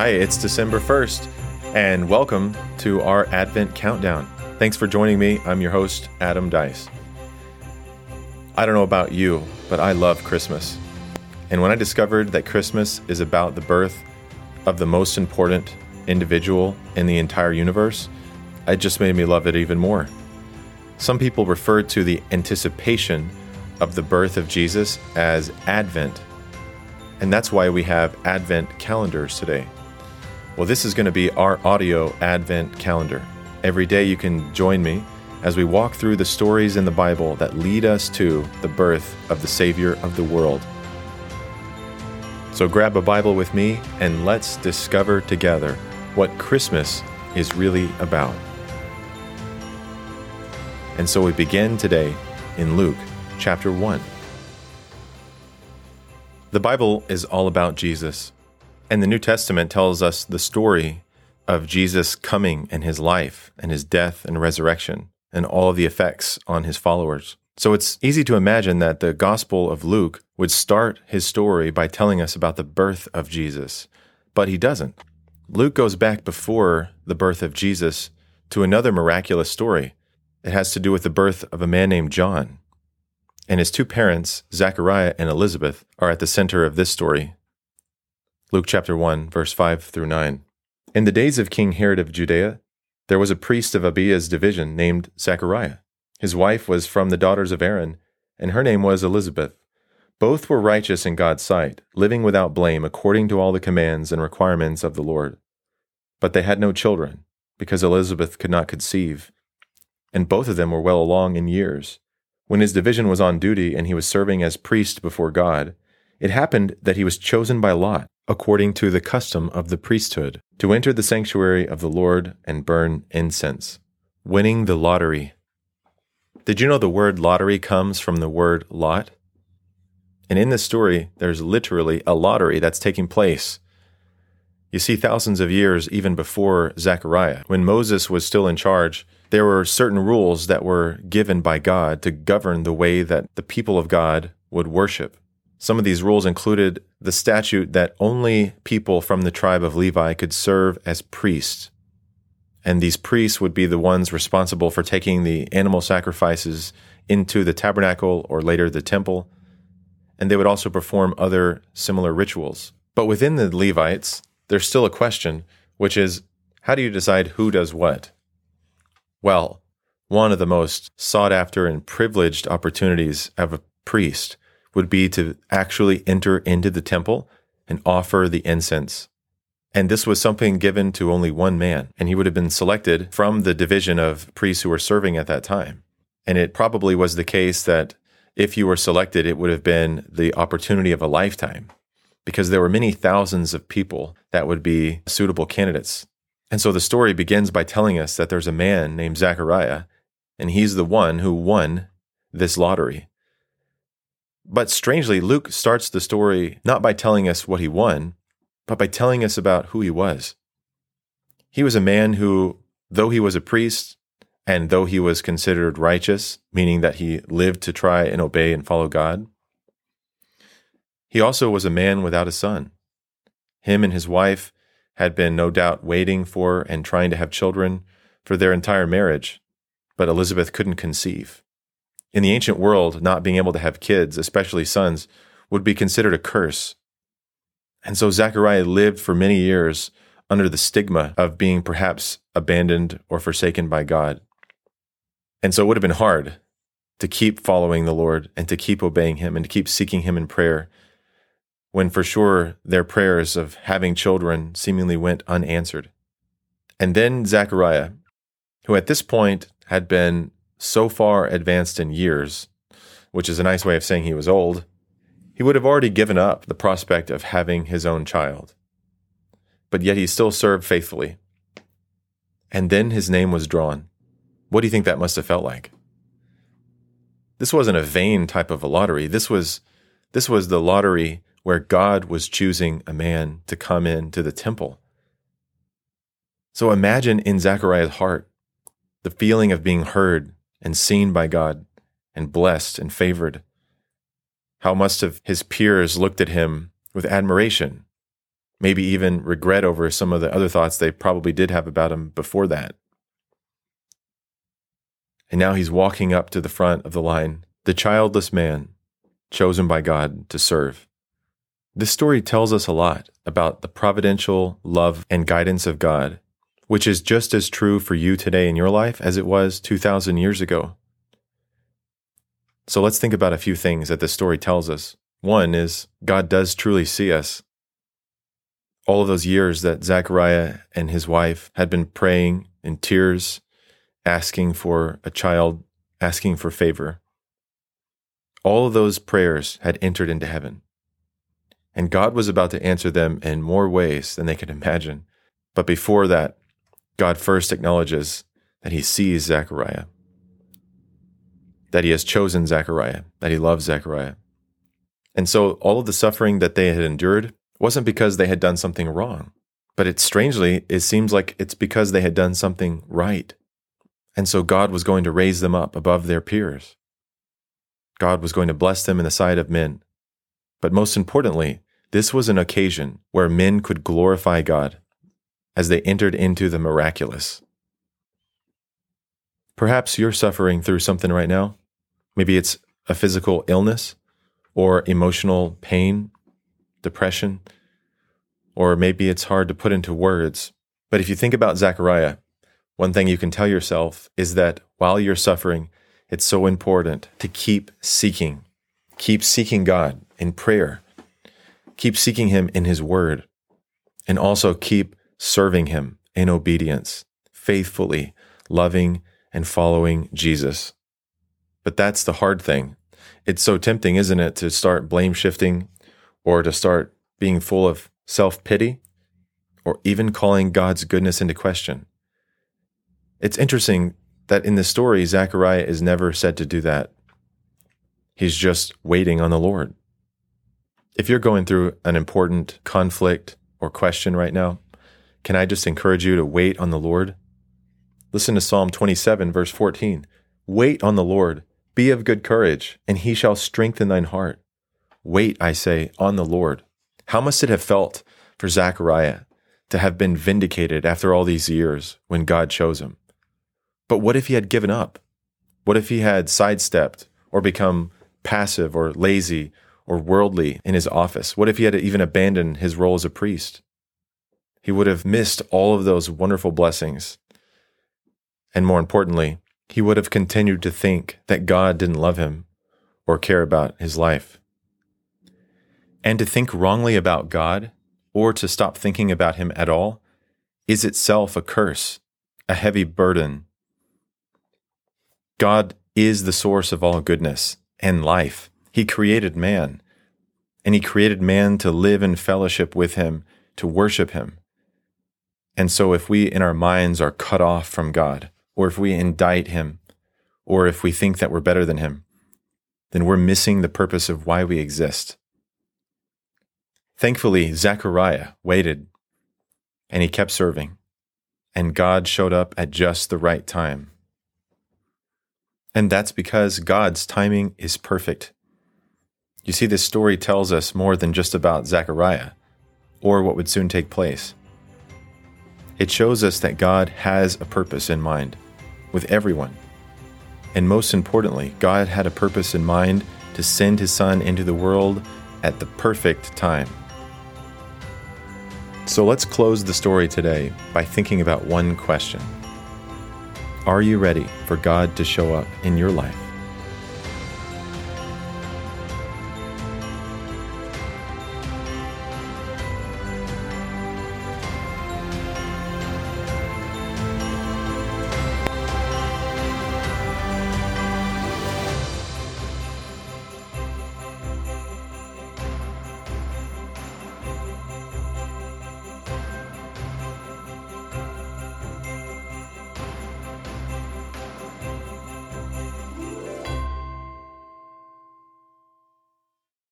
Hi, it's December 1st, and welcome to our Advent Countdown. Thanks for joining me. I'm your host, Adam Dice. I don't know about you, but I love Christmas. And when I discovered that Christmas is about the birth of the most important individual in the entire universe, it just made me love it even more. Some people refer to the anticipation of the birth of Jesus as Advent. And that's why we have Advent calendars today. Well, this is going to be our audio Advent calendar. Every day you can join me as we walk through the stories in the Bible that lead us to the birth of the Savior of the world. So grab a Bible with me and let's discover together what Christmas is really about. And so we begin today in Luke chapter 1. The Bible is all about Jesus. And the New Testament tells us the story of Jesus coming and his life and his death and resurrection and all of the effects on his followers. So it's easy to imagine that the Gospel of Luke would start his story by telling us about the birth of Jesus, but he doesn't. Luke goes back before the birth of Jesus to another miraculous story. It has to do with the birth of a man named John. And his two parents, Zechariah and Elizabeth, are at the center of this story Luke chapter 1, verse 5 through 9. In the days of King Herod of Judea, there was a priest of Abijah's division named Zechariah. His wife was from the daughters of Aaron, and her name was Elizabeth. Both were righteous in God's sight, living without blame according to all the commands and requirements of the Lord. But they had no children, because Elizabeth could not conceive, and both of them were well along in years. When his division was on duty and he was serving as priest before God, it happened that he was chosen by Lot according to the custom of the priesthood, to enter the sanctuary of the Lord and burn incense, winning the lottery. Did you know the word lottery comes from the word lot? And in this story, there's literally a lottery that's taking place. You see, thousands of years even before Zechariah, when Moses was still in charge, there were certain rules that were given by God to govern the way that the people of God would worship. Some of these rules included the statute that only people from the tribe of Levi could serve as priests. And these priests would be the ones responsible for taking the animal sacrifices into the tabernacle or later the temple. And they would also perform other similar rituals. But within the Levites, there's still a question, which is how do you decide who does what? Well, one of the most sought after and privileged opportunities of a priest would be to actually enter into the temple and offer the incense. And this was something given to only one man, and he would have been selected from the division of priests who were serving at that time. And it probably was the case that if you were selected, it would have been the opportunity of a lifetime because there were many thousands of people that would be suitable candidates. And so the story begins by telling us that there's a man named Zechariah, and he's the one who won this lottery. But strangely, Luke starts the story not by telling us what he won, but by telling us about who he was. He was a man who, though he was a priest, and though he was considered righteous, meaning that he lived to try and obey and follow God, he also was a man without a son. Him and his wife had been no doubt waiting for and trying to have children for their entire marriage, but Elizabeth couldn't conceive. In the ancient world, not being able to have kids, especially sons, would be considered a curse. And so Zechariah lived for many years under the stigma of being perhaps abandoned or forsaken by God. And so it would have been hard to keep following the Lord and to keep obeying Him and to keep seeking Him in prayer when for sure their prayers of having children seemingly went unanswered. And then Zechariah, who at this point had been so far advanced in years, which is a nice way of saying he was old, he would have already given up the prospect of having his own child. But yet he still served faithfully. And then his name was drawn. What do you think that must have felt like? This wasn't a vain type of a lottery. This was this was the lottery where God was choosing a man to come into the temple. So imagine in Zechariah's heart the feeling of being heard and seen by God and blessed and favored. How must have his peers looked at him with admiration? maybe even regret over some of the other thoughts they probably did have about him before that. And now he's walking up to the front of the line, the childless man chosen by God to serve. This story tells us a lot about the providential love and guidance of God, which is just as true for you today in your life as it was 2,000 years ago. So let's think about a few things that this story tells us. One is God does truly see us. All of those years that Zechariah and his wife had been praying in tears, asking for a child, asking for favor, all of those prayers had entered into heaven. And God was about to answer them in more ways than they could imagine. But before that, God first acknowledges that he sees Zechariah, that he has chosen Zechariah, that he loves Zechariah. And so all of the suffering that they had endured wasn't because they had done something wrong, but it strangely, it seems like it's because they had done something right. And so God was going to raise them up above their peers. God was going to bless them in the sight of men. But most importantly, this was an occasion where men could glorify God as they entered into the miraculous. Perhaps you're suffering through something right now. Maybe it's a physical illness or emotional pain, depression, or maybe it's hard to put into words. But if you think about Zechariah, one thing you can tell yourself is that while you're suffering, it's so important to keep seeking, keep seeking God in prayer, keep seeking Him in His Word, and also keep serving Him in obedience, faithfully loving and following Jesus. But that's the hard thing. It's so tempting, isn't it, to start blame shifting or to start being full of self pity or even calling God's goodness into question. It's interesting that in the story, Zechariah is never said to do that. He's just waiting on the Lord. If you're going through an important conflict or question right now, can I just encourage you to wait on the Lord? Listen to Psalm 27, verse 14. Wait on the Lord, be of good courage, and he shall strengthen thine heart. Wait, I say, on the Lord. How must it have felt for Zechariah to have been vindicated after all these years when God chose him? But what if he had given up? What if he had sidestepped or become passive or lazy or worldly in his office? What if he had even abandoned his role as a priest? He would have missed all of those wonderful blessings. And more importantly, he would have continued to think that God didn't love him or care about his life. And to think wrongly about God or to stop thinking about him at all is itself a curse, a heavy burden God is the source of all goodness and life. He created man, and He created man to live in fellowship with Him, to worship Him. And so, if we in our minds are cut off from God, or if we indict Him, or if we think that we're better than Him, then we're missing the purpose of why we exist. Thankfully, Zechariah waited and he kept serving, and God showed up at just the right time. And that's because God's timing is perfect. You see, this story tells us more than just about Zechariah or what would soon take place. It shows us that God has a purpose in mind with everyone. And most importantly, God had a purpose in mind to send his son into the world at the perfect time. So let's close the story today by thinking about one question. Are you ready for God to show up in your life?